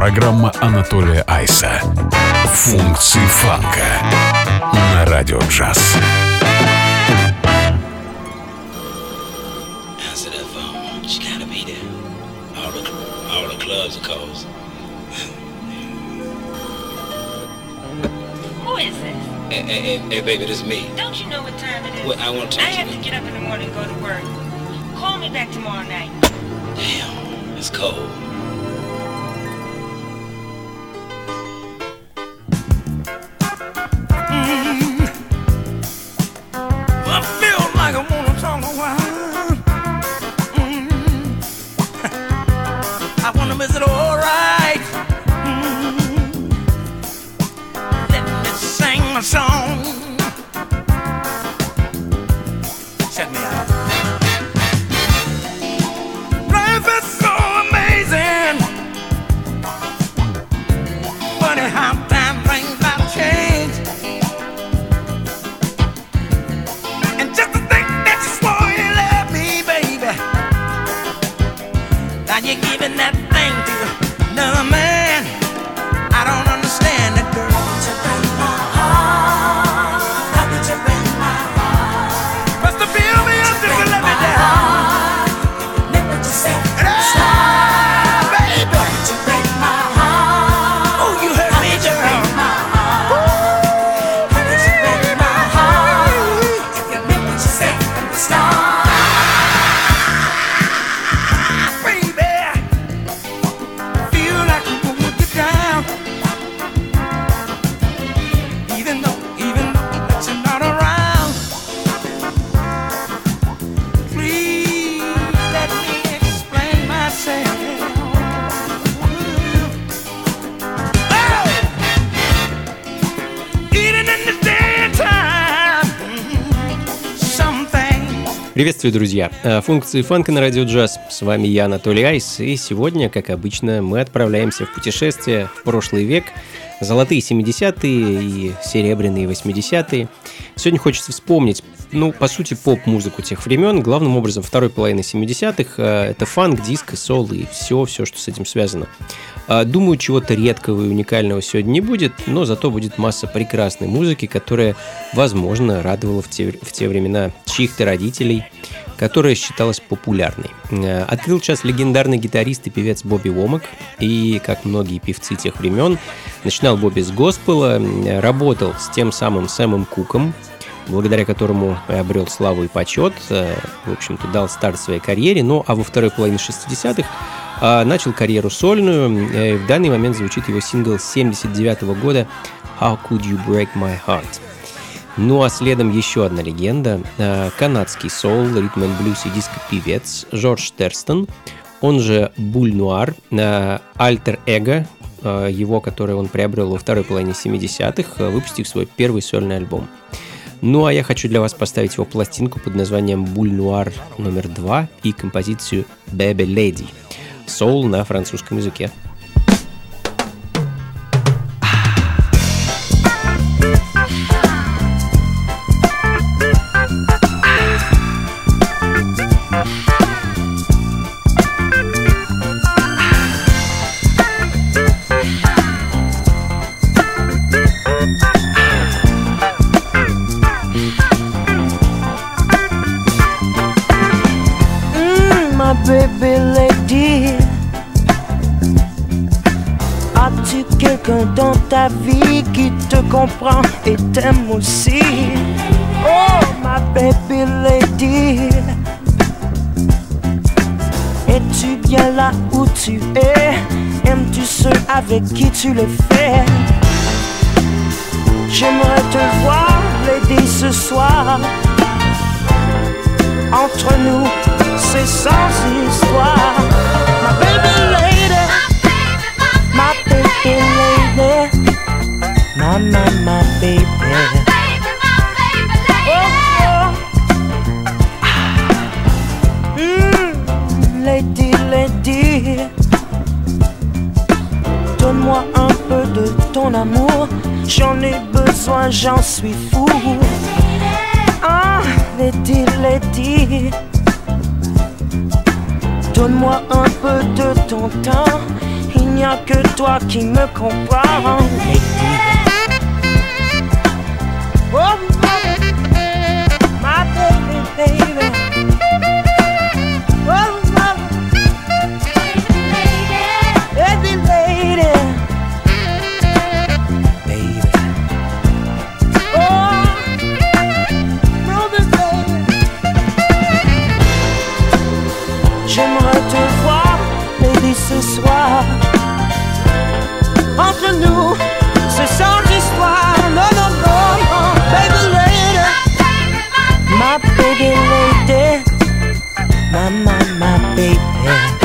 Программа Анатолия Айса. Функции фанка на радио джаз. Hey, hey, hey, baby, this is me. Don't you know what time it is? Well, I want to I have to get up in the morning and go to work. Call me back tomorrow night. Damn, it's cold. Приветствую, друзья! Э, Функции фанка на радио джаз. С вами я, Анатолий Айс, и сегодня, как обычно, мы отправляемся в путешествие в прошлый век, золотые 70-е и серебряные 80-е. Сегодня хочется вспомнить, ну, по сути, поп-музыку тех времен, главным образом второй половины 70-х, э, это фанк, диско, сол и все, все, что с этим связано. А, Думаю, чего-то редкого и уникального сегодня не будет, но зато будет масса прекрасной музыки, которая, возможно, радовала в те, в те времена чьих-то родителей, которая считалась популярной. Э, Открыл час легендарный гитарист и певец Бобби Уомак, и, как многие певцы тех времен, начинал Бобби с госпела, э, работал с тем самым Сэмом Куком, благодаря которому и обрел славу и почет, э, в общем-то, дал старт своей карьере, ну а во второй половине 60-х а, начал карьеру сольную. Э, В данный момент звучит его сингл 79 года «How Could You Break My Heart». Ну а следом еще одна легенда. э, Канадский соул, ритм н блюз и диско-певец Жорж Терстон, он же Буль Нуар, э, альтер эго, э, его, который он приобрел во второй половине 70-х, э, выпустив свой первый сольный альбом. Ну а я хочу для вас поставить его пластинку под названием Буль Нуар номер 2 и композицию Baby Lady. Соул на французском языке. Vie qui te comprend et t'aime aussi? Oh, my baby lady. Es-tu bien là où tu es? Aimes-tu ceux avec qui tu le fais? J'aimerais te voir, lady, ce soir. Entre nous, c'est sans histoire. My baby lady, my baby lady, my my my baby. Oh, oh. Mm, lady, lady, donne-moi un peu de ton amour. J'en ai besoin, j'en suis fou. Ah, lady, lady. Donne-moi un peu de ton temps. Il n'y n'y a que toi qui me comprends. Oh, my baby, baby. Baby.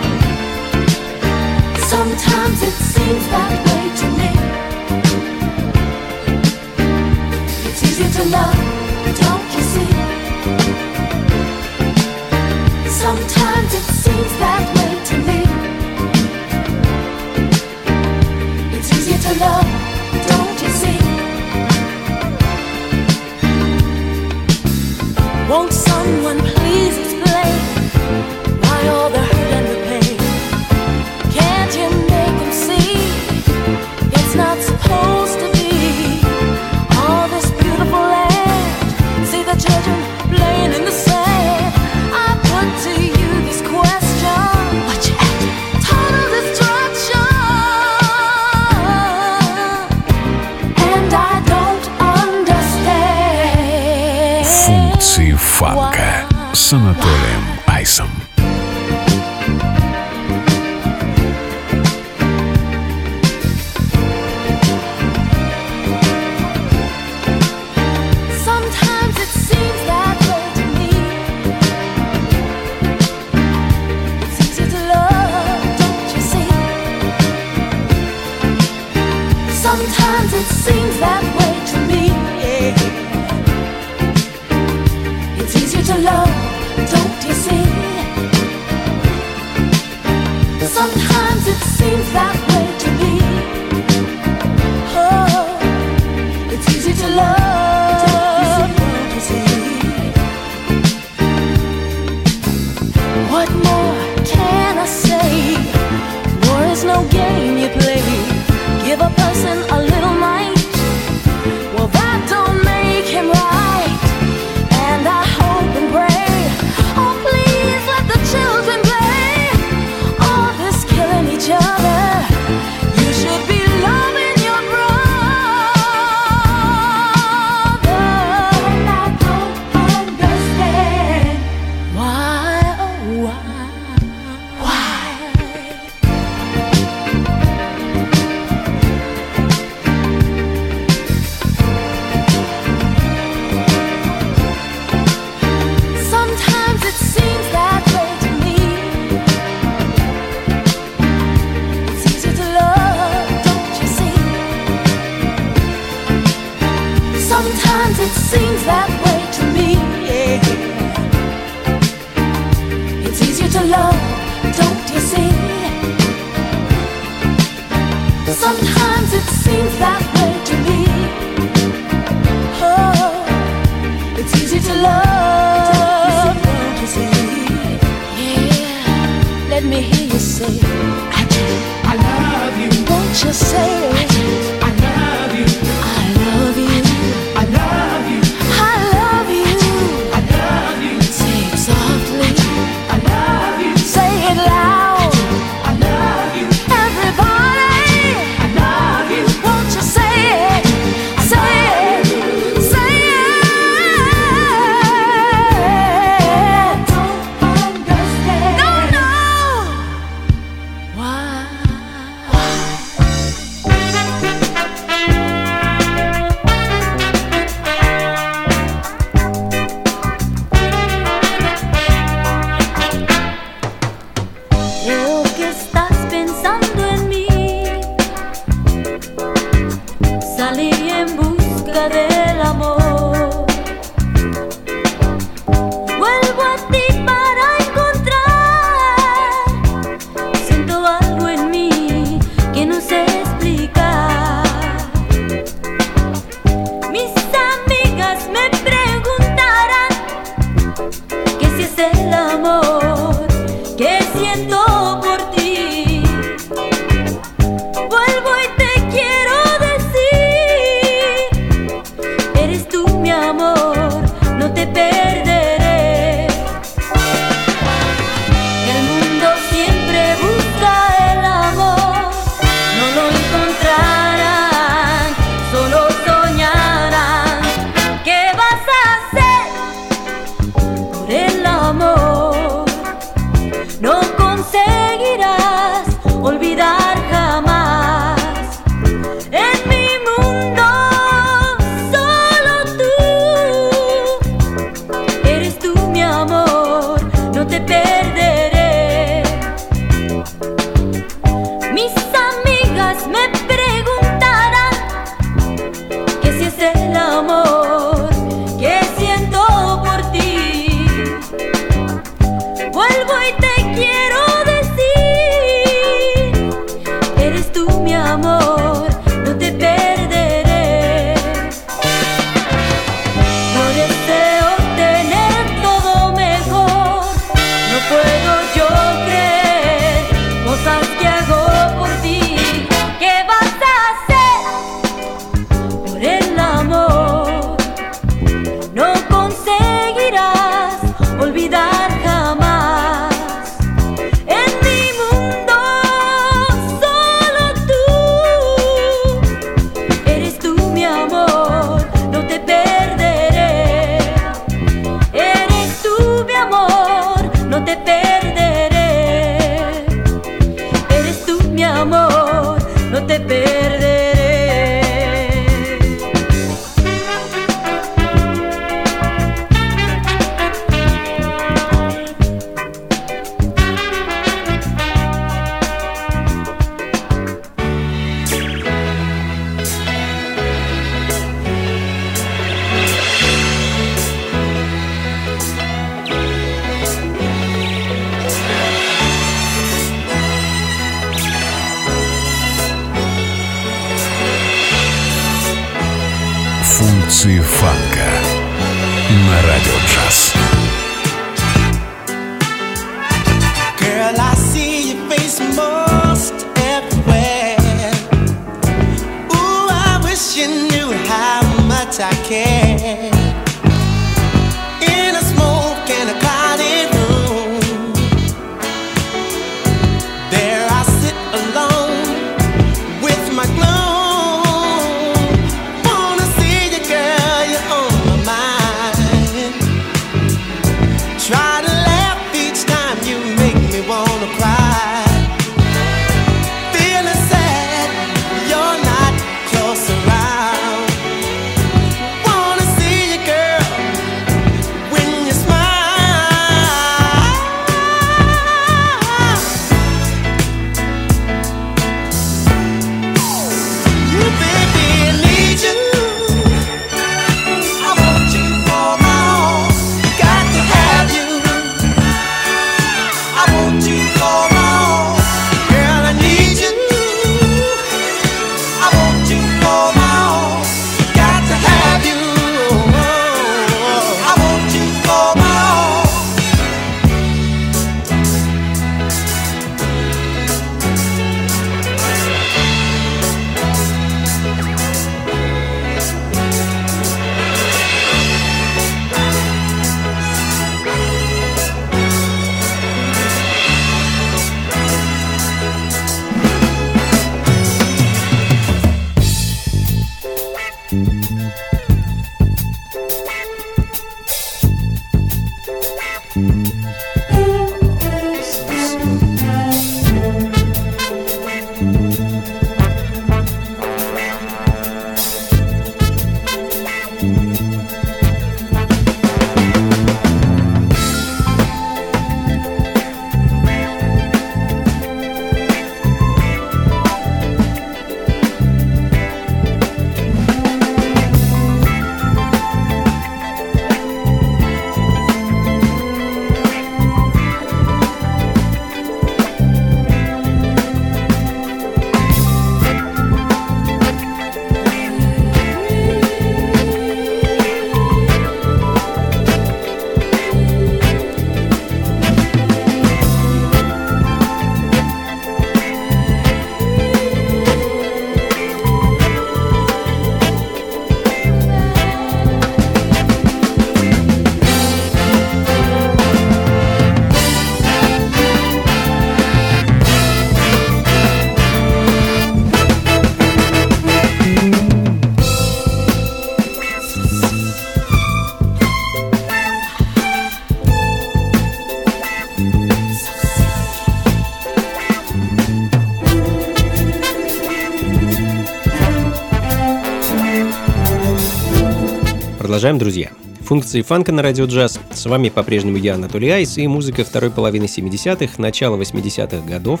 Продолжаем, друзья. Функции фанка на радио джаз. С вами по-прежнему я, Анатолий Айс, и музыка второй половины 70-х, начала 80-х годов.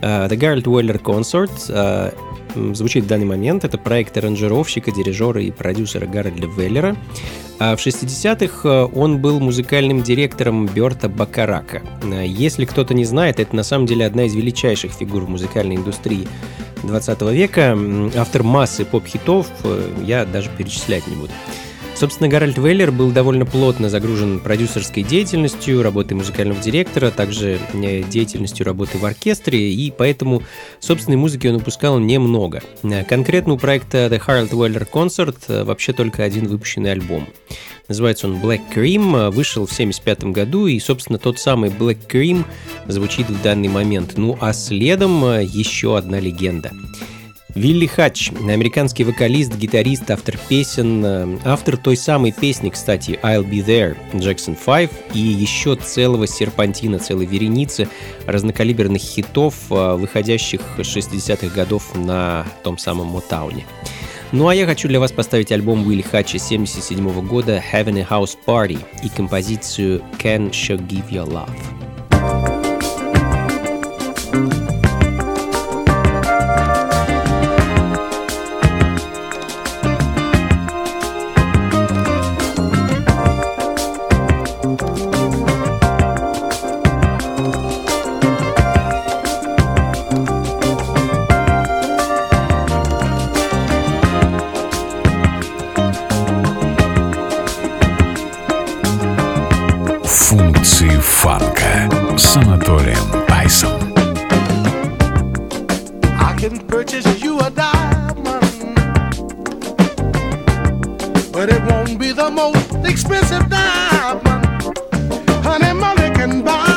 Uh, The Garrett Weller Consort uh, звучит в данный момент. Это проект аранжировщика, дирижера и продюсера Гарольда Веллера. А в 60-х э, он был музыкальным директором Берта Бакарака. Э, если кто-то не знает, это на самом деле одна из величайших фигур в музыкальной индустрии 20 века. Автор массы поп-хитов, э, я даже перечислять не буду. Собственно, Гарольд Веллер был довольно плотно загружен продюсерской деятельностью, работой музыкального директора, также э, деятельностью работы в оркестре, и поэтому собственной музыки он выпускал немного. Э, конкретно у проекта The Harold Weller Concert э, вообще только один выпущенный альбом. Называется он Black Cream, вышел в 1975 году, и, собственно, тот самый Black Cream звучит в данный момент. Ну а следом еще одна легенда. Вилли Хатч, американский вокалист, гитарист, автор песен, э, автор той самой песни, кстати, I'll Be There, Jackson 5, и еще целого серпантина, целой вереницы разнокалиберных хитов, э, выходящих 60-х годов на том самом Мотауне. Ну а я хочу для вас поставить альбом Уилли Хатча 77 года Having a House Party и композицию Can She Give Your Love. фанка с Анатолием Айсом. I can purchase you a diamond, but it won't be the most expensive diamond. Honey, money can buy,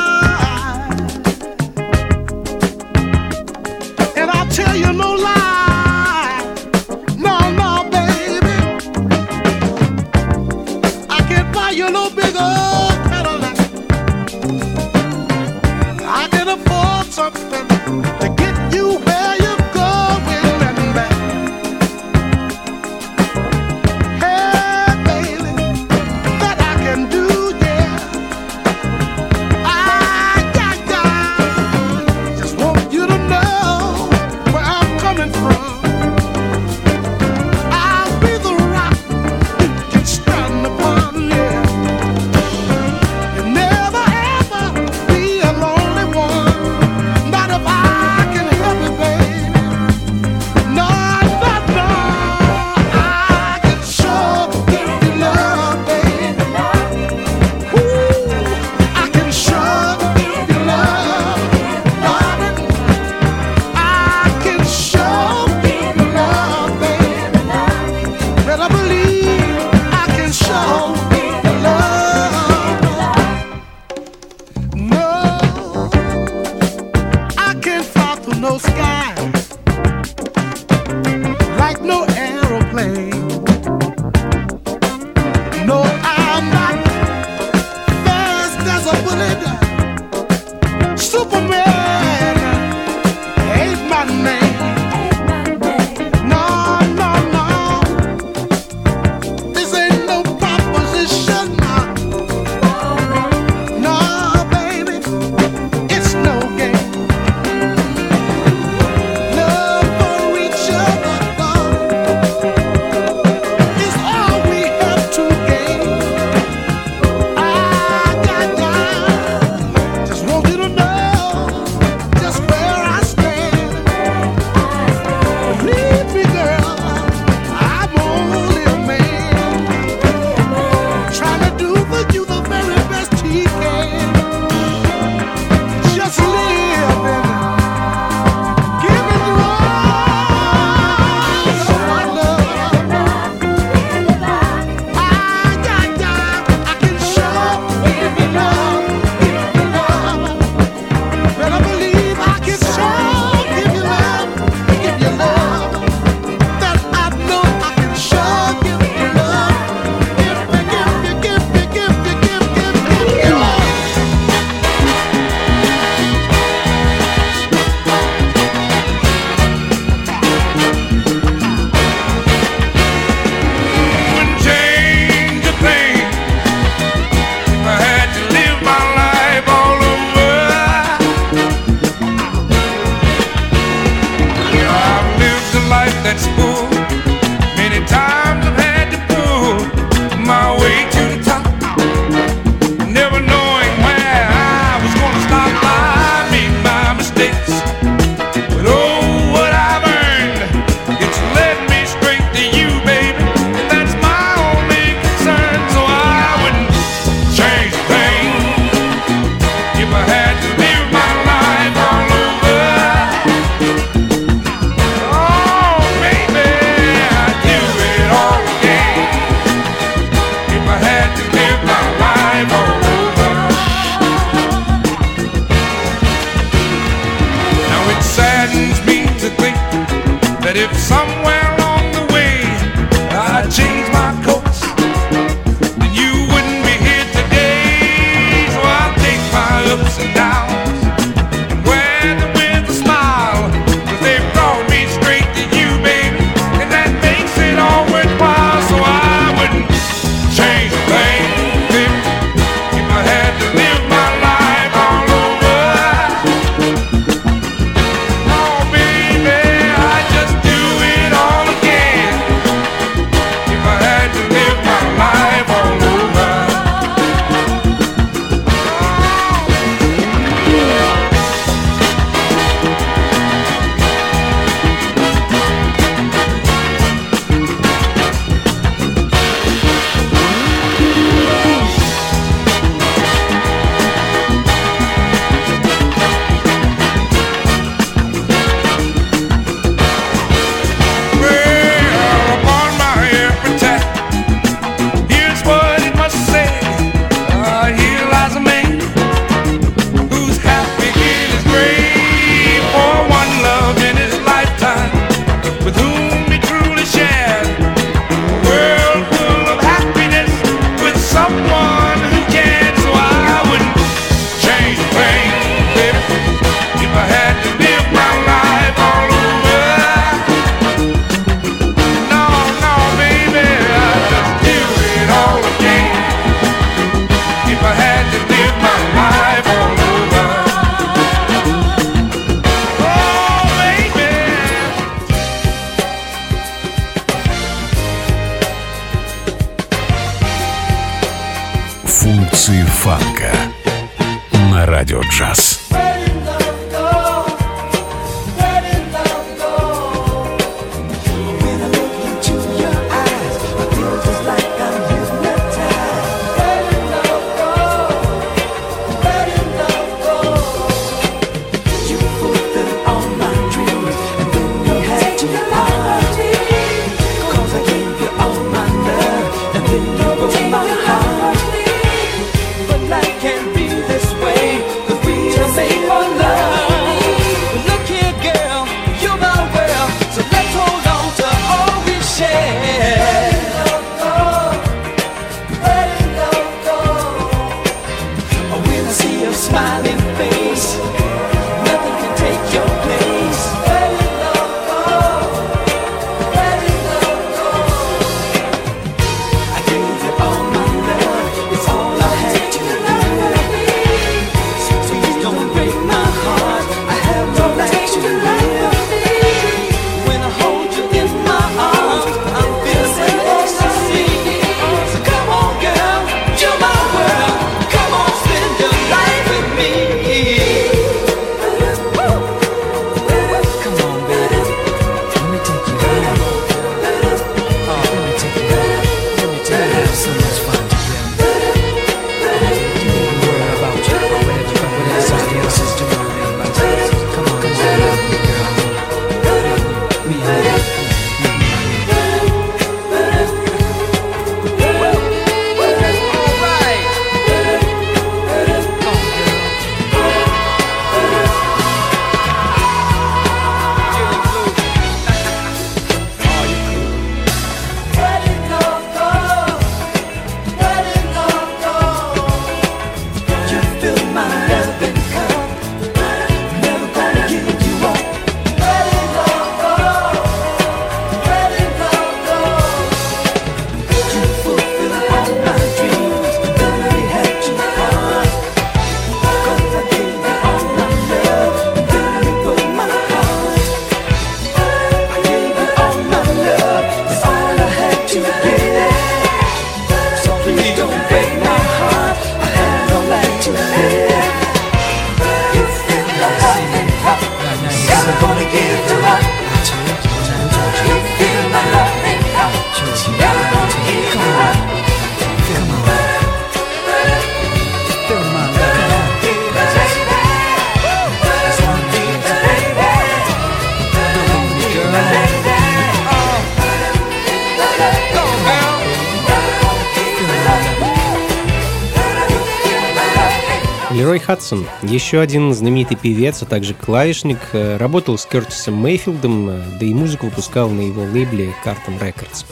Еще один знаменитый певец, а также клавишник, э, работал с Кертисом Мейфилдом, э, да и музыку выпускал на его лейбле Carton Records.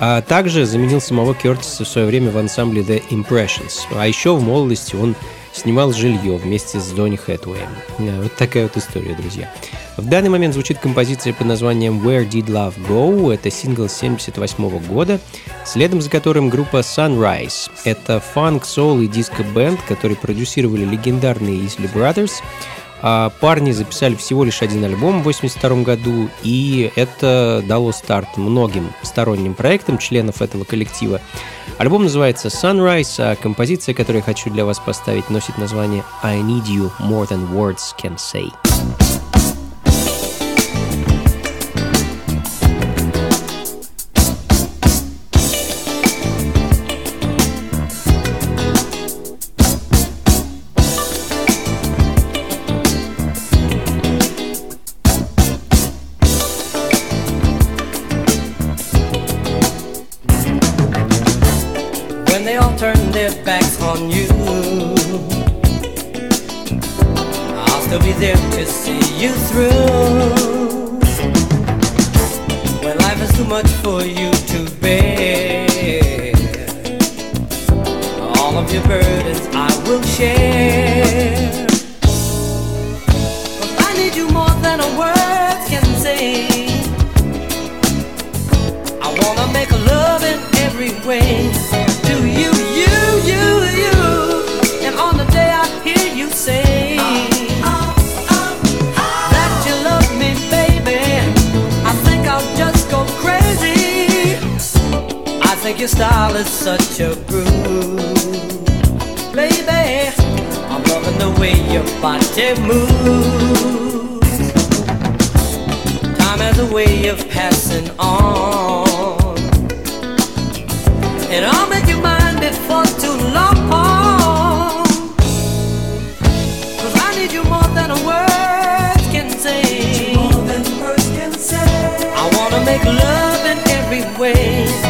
А также заменил самого Кертиса в свое время в ансамбле The Impressions. А еще в молодости он снимал жилье вместе с Донни Хэтуэем. Э, вот такая вот история, друзья. В данный момент звучит композиция под названием Where Did Love Go? Это сингл 78 года следом за которым группа Sunrise. Это фанк, соул и диско-бенд, который продюсировали легендарные Isley Brothers. А парни записали всего лишь один альбом в 1982 году, и это дало старт многим сторонним проектам членов этого коллектива. Альбом называется Sunrise, а композиция, которую я хочу для вас поставить, носит название I Need You More Than Words Can Say. love in every way.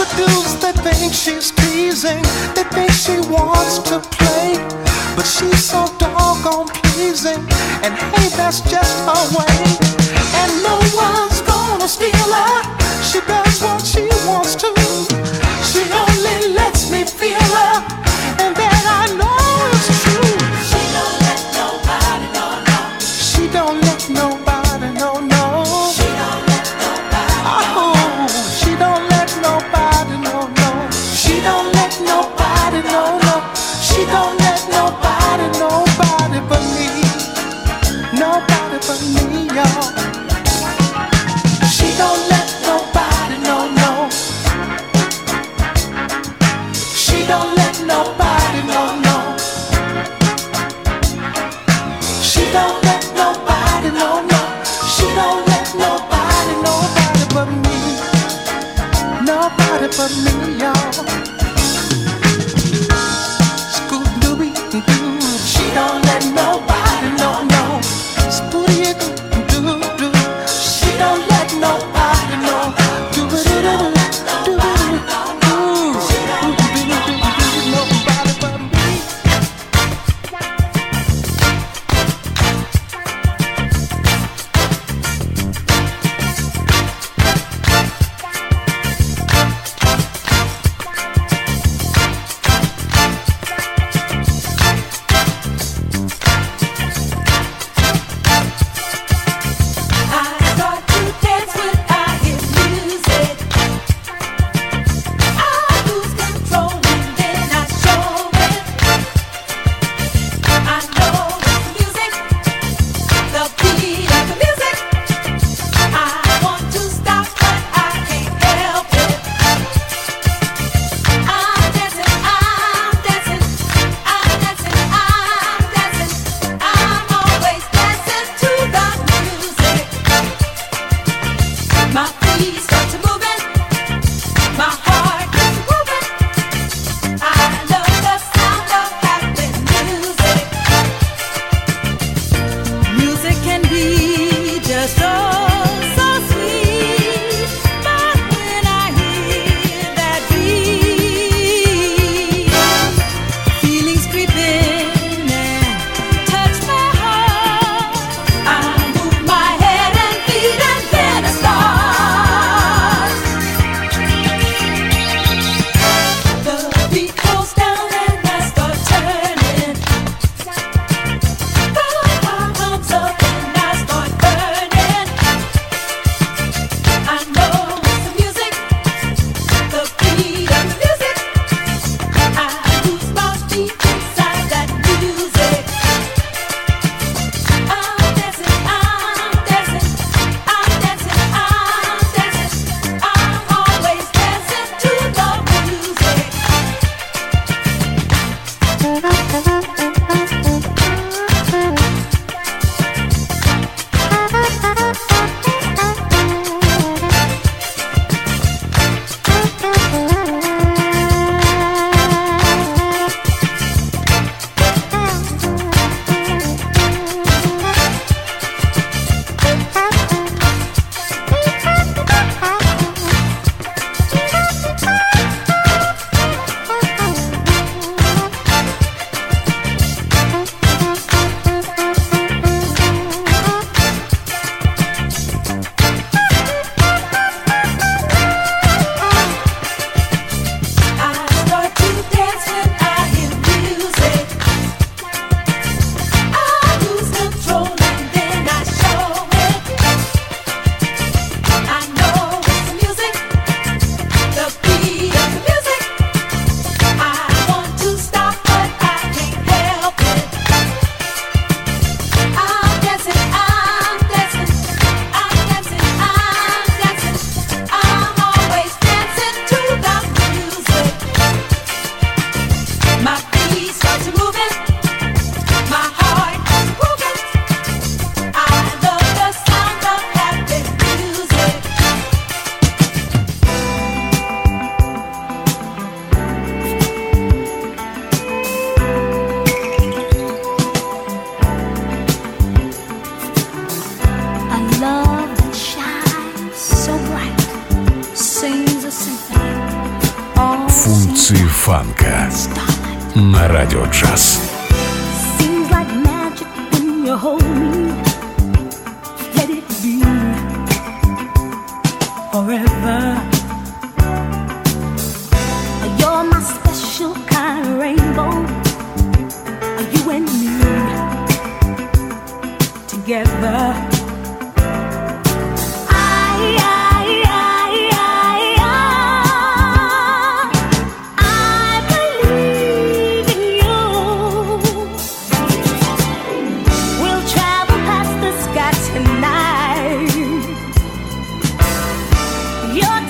the dudes, they think she's teasing, They think she wants to play. But she's so doggone pleasing. And hey, that's just her way. And no one's gonna steal her. She does what she your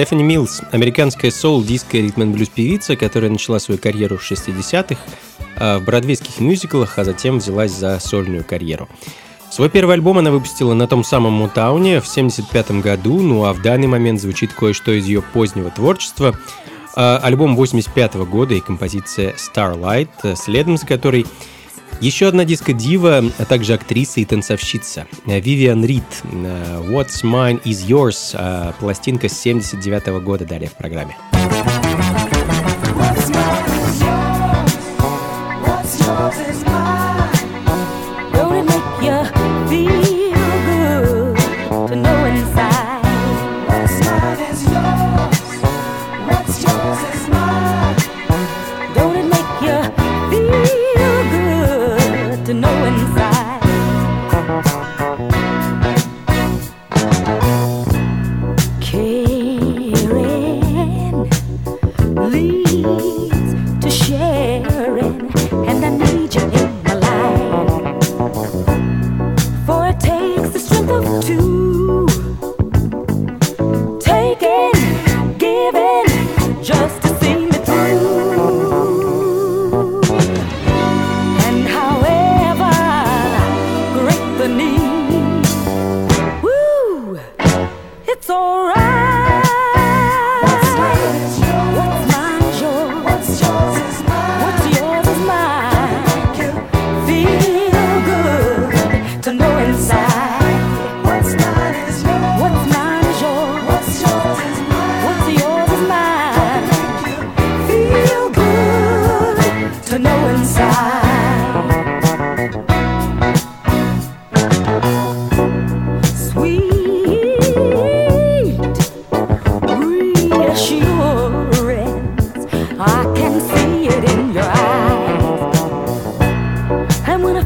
Стефани Милс, американская соул, диско ритм блюз певица, которая начала свою карьеру в 60-х а, в бродвейских мюзиклах, а затем взялась за сольную карьеру. Свой первый альбом она выпустила на том самом Мутауне в 75 году, ну а в данный момент звучит кое-что из ее позднего творчества. А, альбом 85 года и композиция Starlight, следом за которой еще одна диско-дива, а также актриса и танцовщица Вивиан Рид. Э, «What's Mine Is Yours» э, пластинка с 79 года далее в. Программе.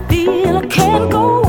feel I can't go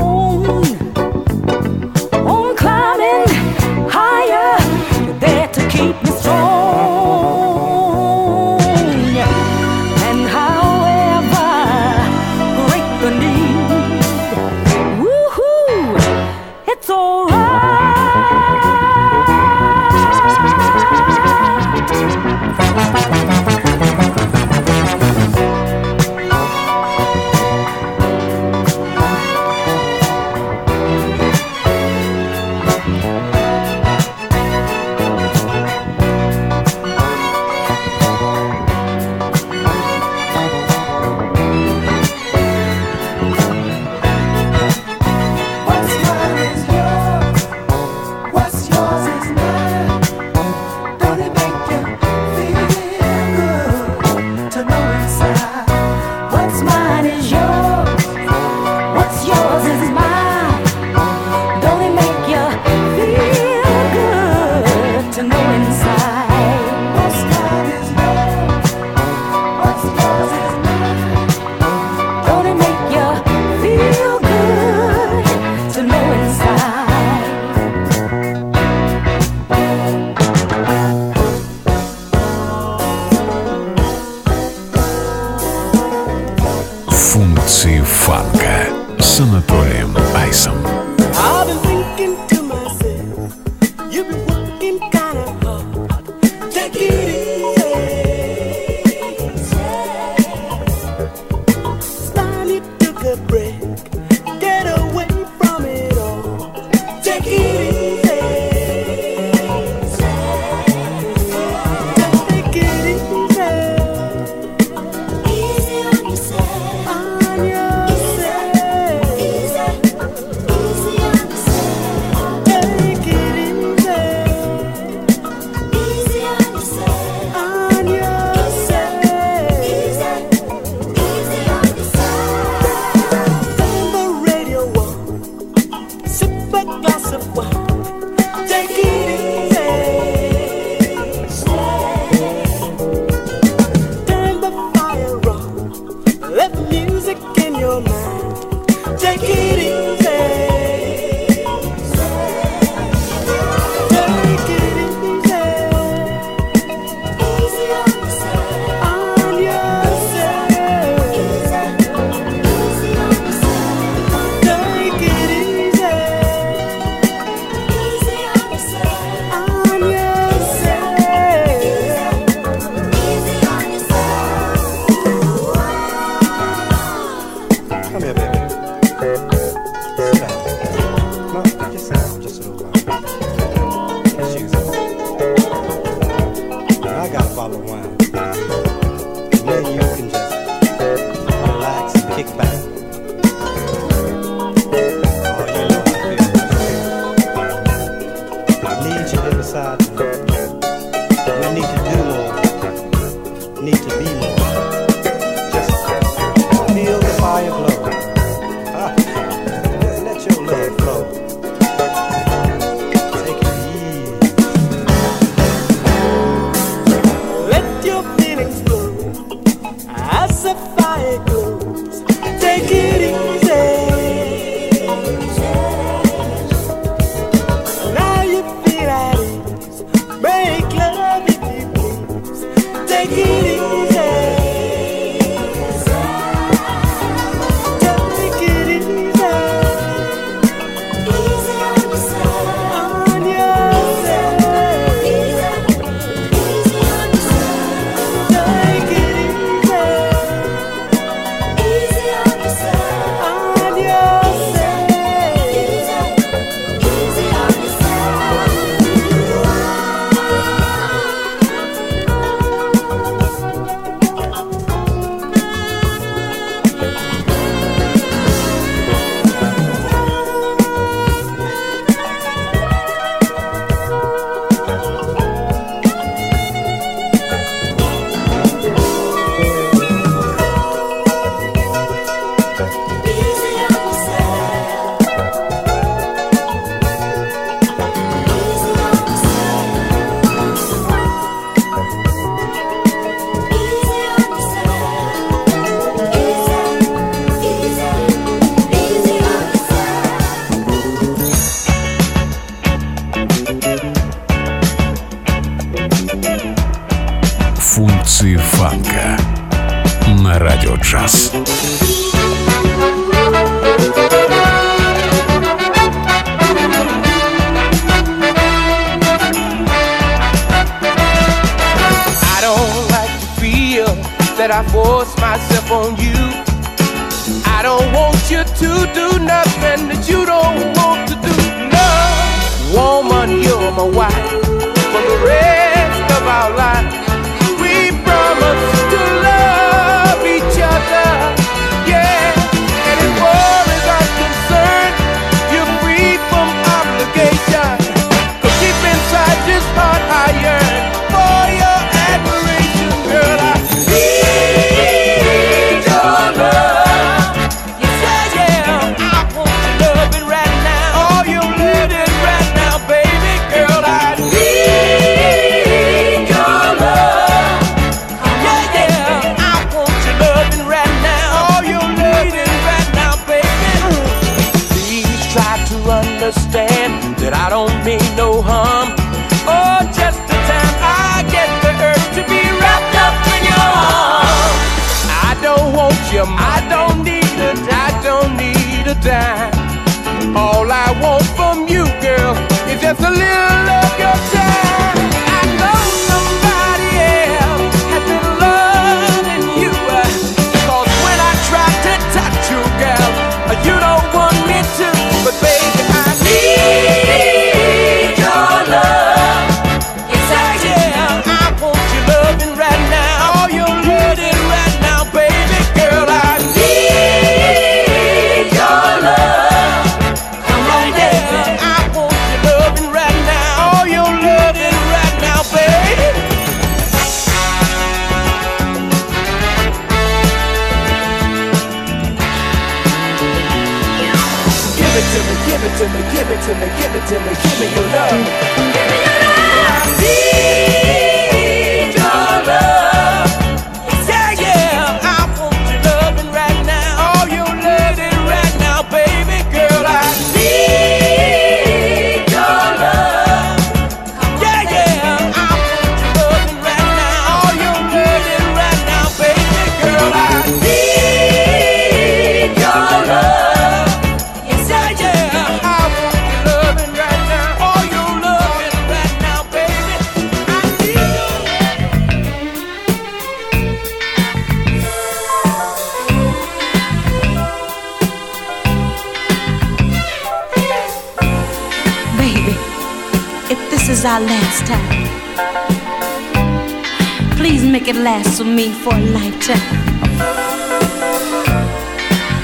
me for a lifetime.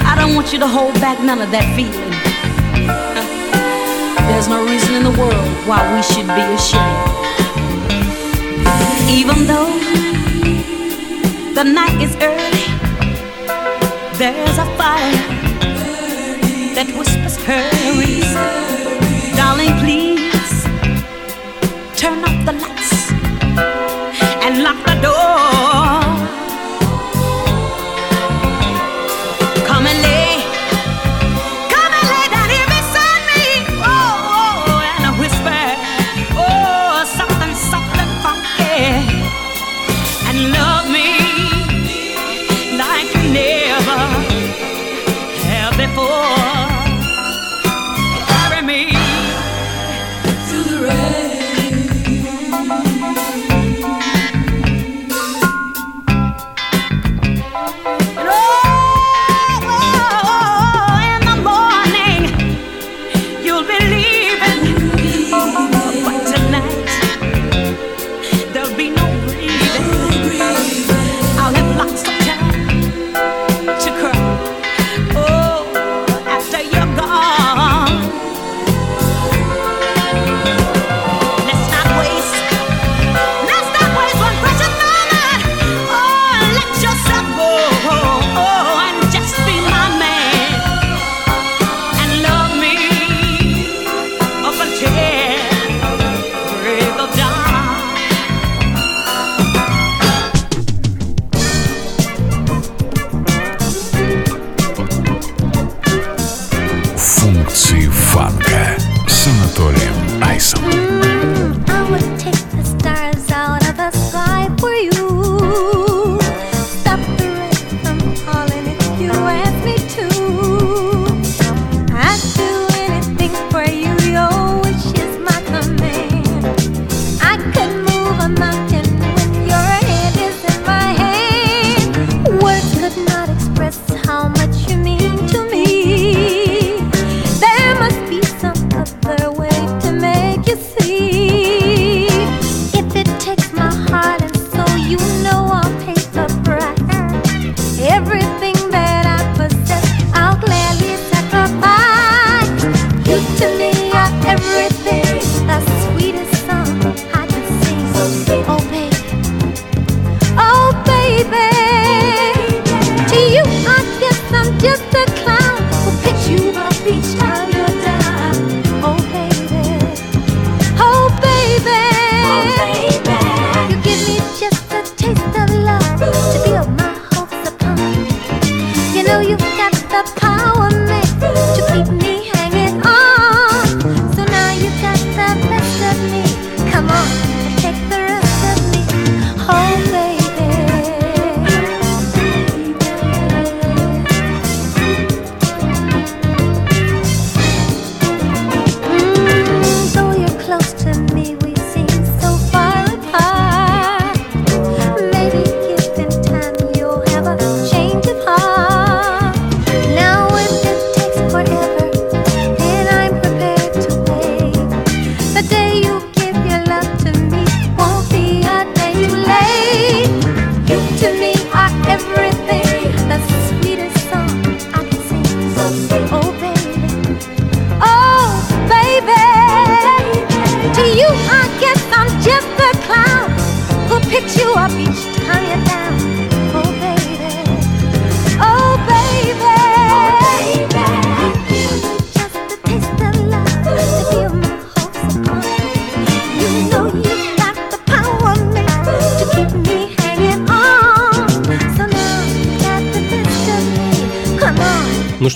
I don't want you to hold back none of that feeling. There's no reason in the world why we should be ashamed. Even though the night is early, there's a fire that whispers her reason.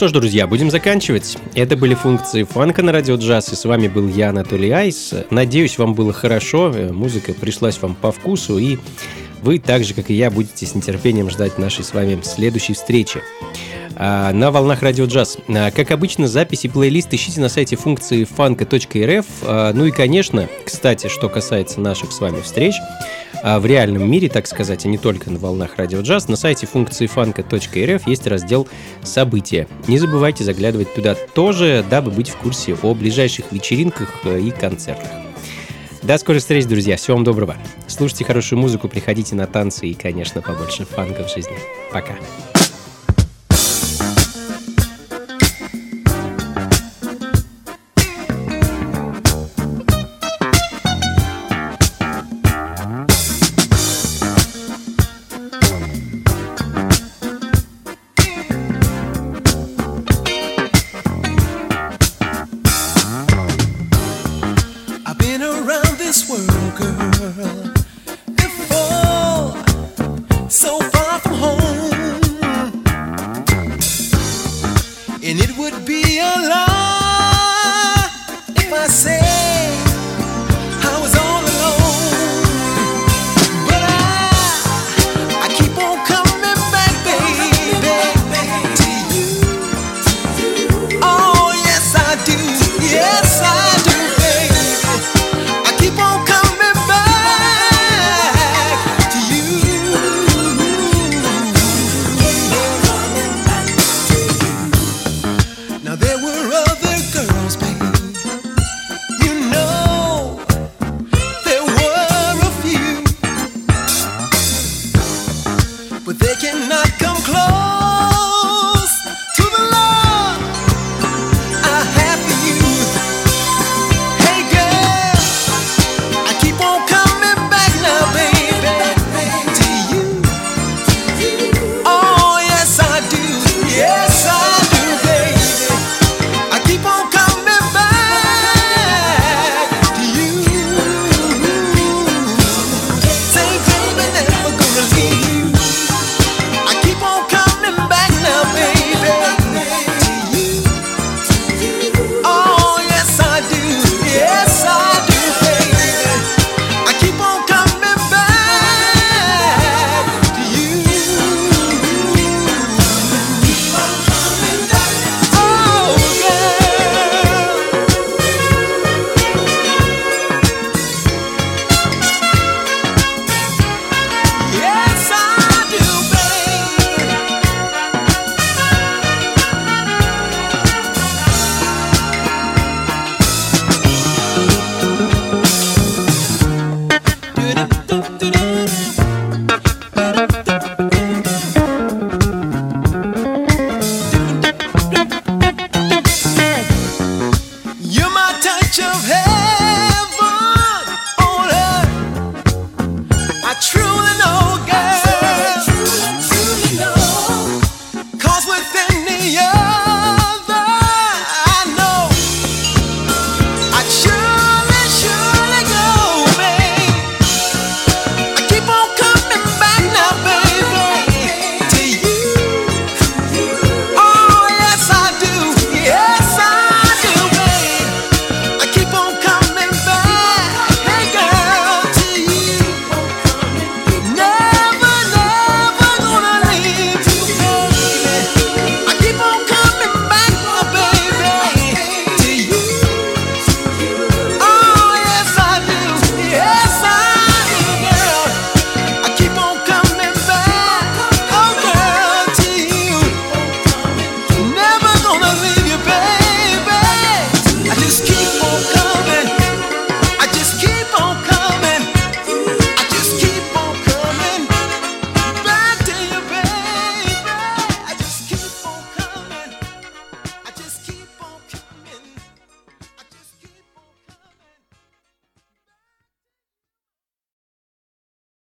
Что ж, друзья, будем заканчивать. Это были функции фанка на радио джаз, и с вами был я, Анатолий Айс. Надеюсь, вам было хорошо, э, музыка пришлась вам по вкусу, и вы так же, как и я, будете с нетерпением ждать нашей с вами следующей встречи. А, на волнах радио джаз. А, Как обычно, записи плейлист ищите на сайте функции фанка.рф. А, Ну и, конечно, кстати, что касается наших с вами встреч, в реальном мире, так сказать, а не только на волнах радио джаз, на сайте функции фанка.рф есть раздел «События». Не забывайте заглядывать туда тоже, дабы быть в курсе о ближайших вечеринках э, и концертах. До скорых встреч, друзья. Всего вам доброго. Слушайте хорошую музыку, приходите на танцы и, конечно, побольше фанка в жизни. Пока.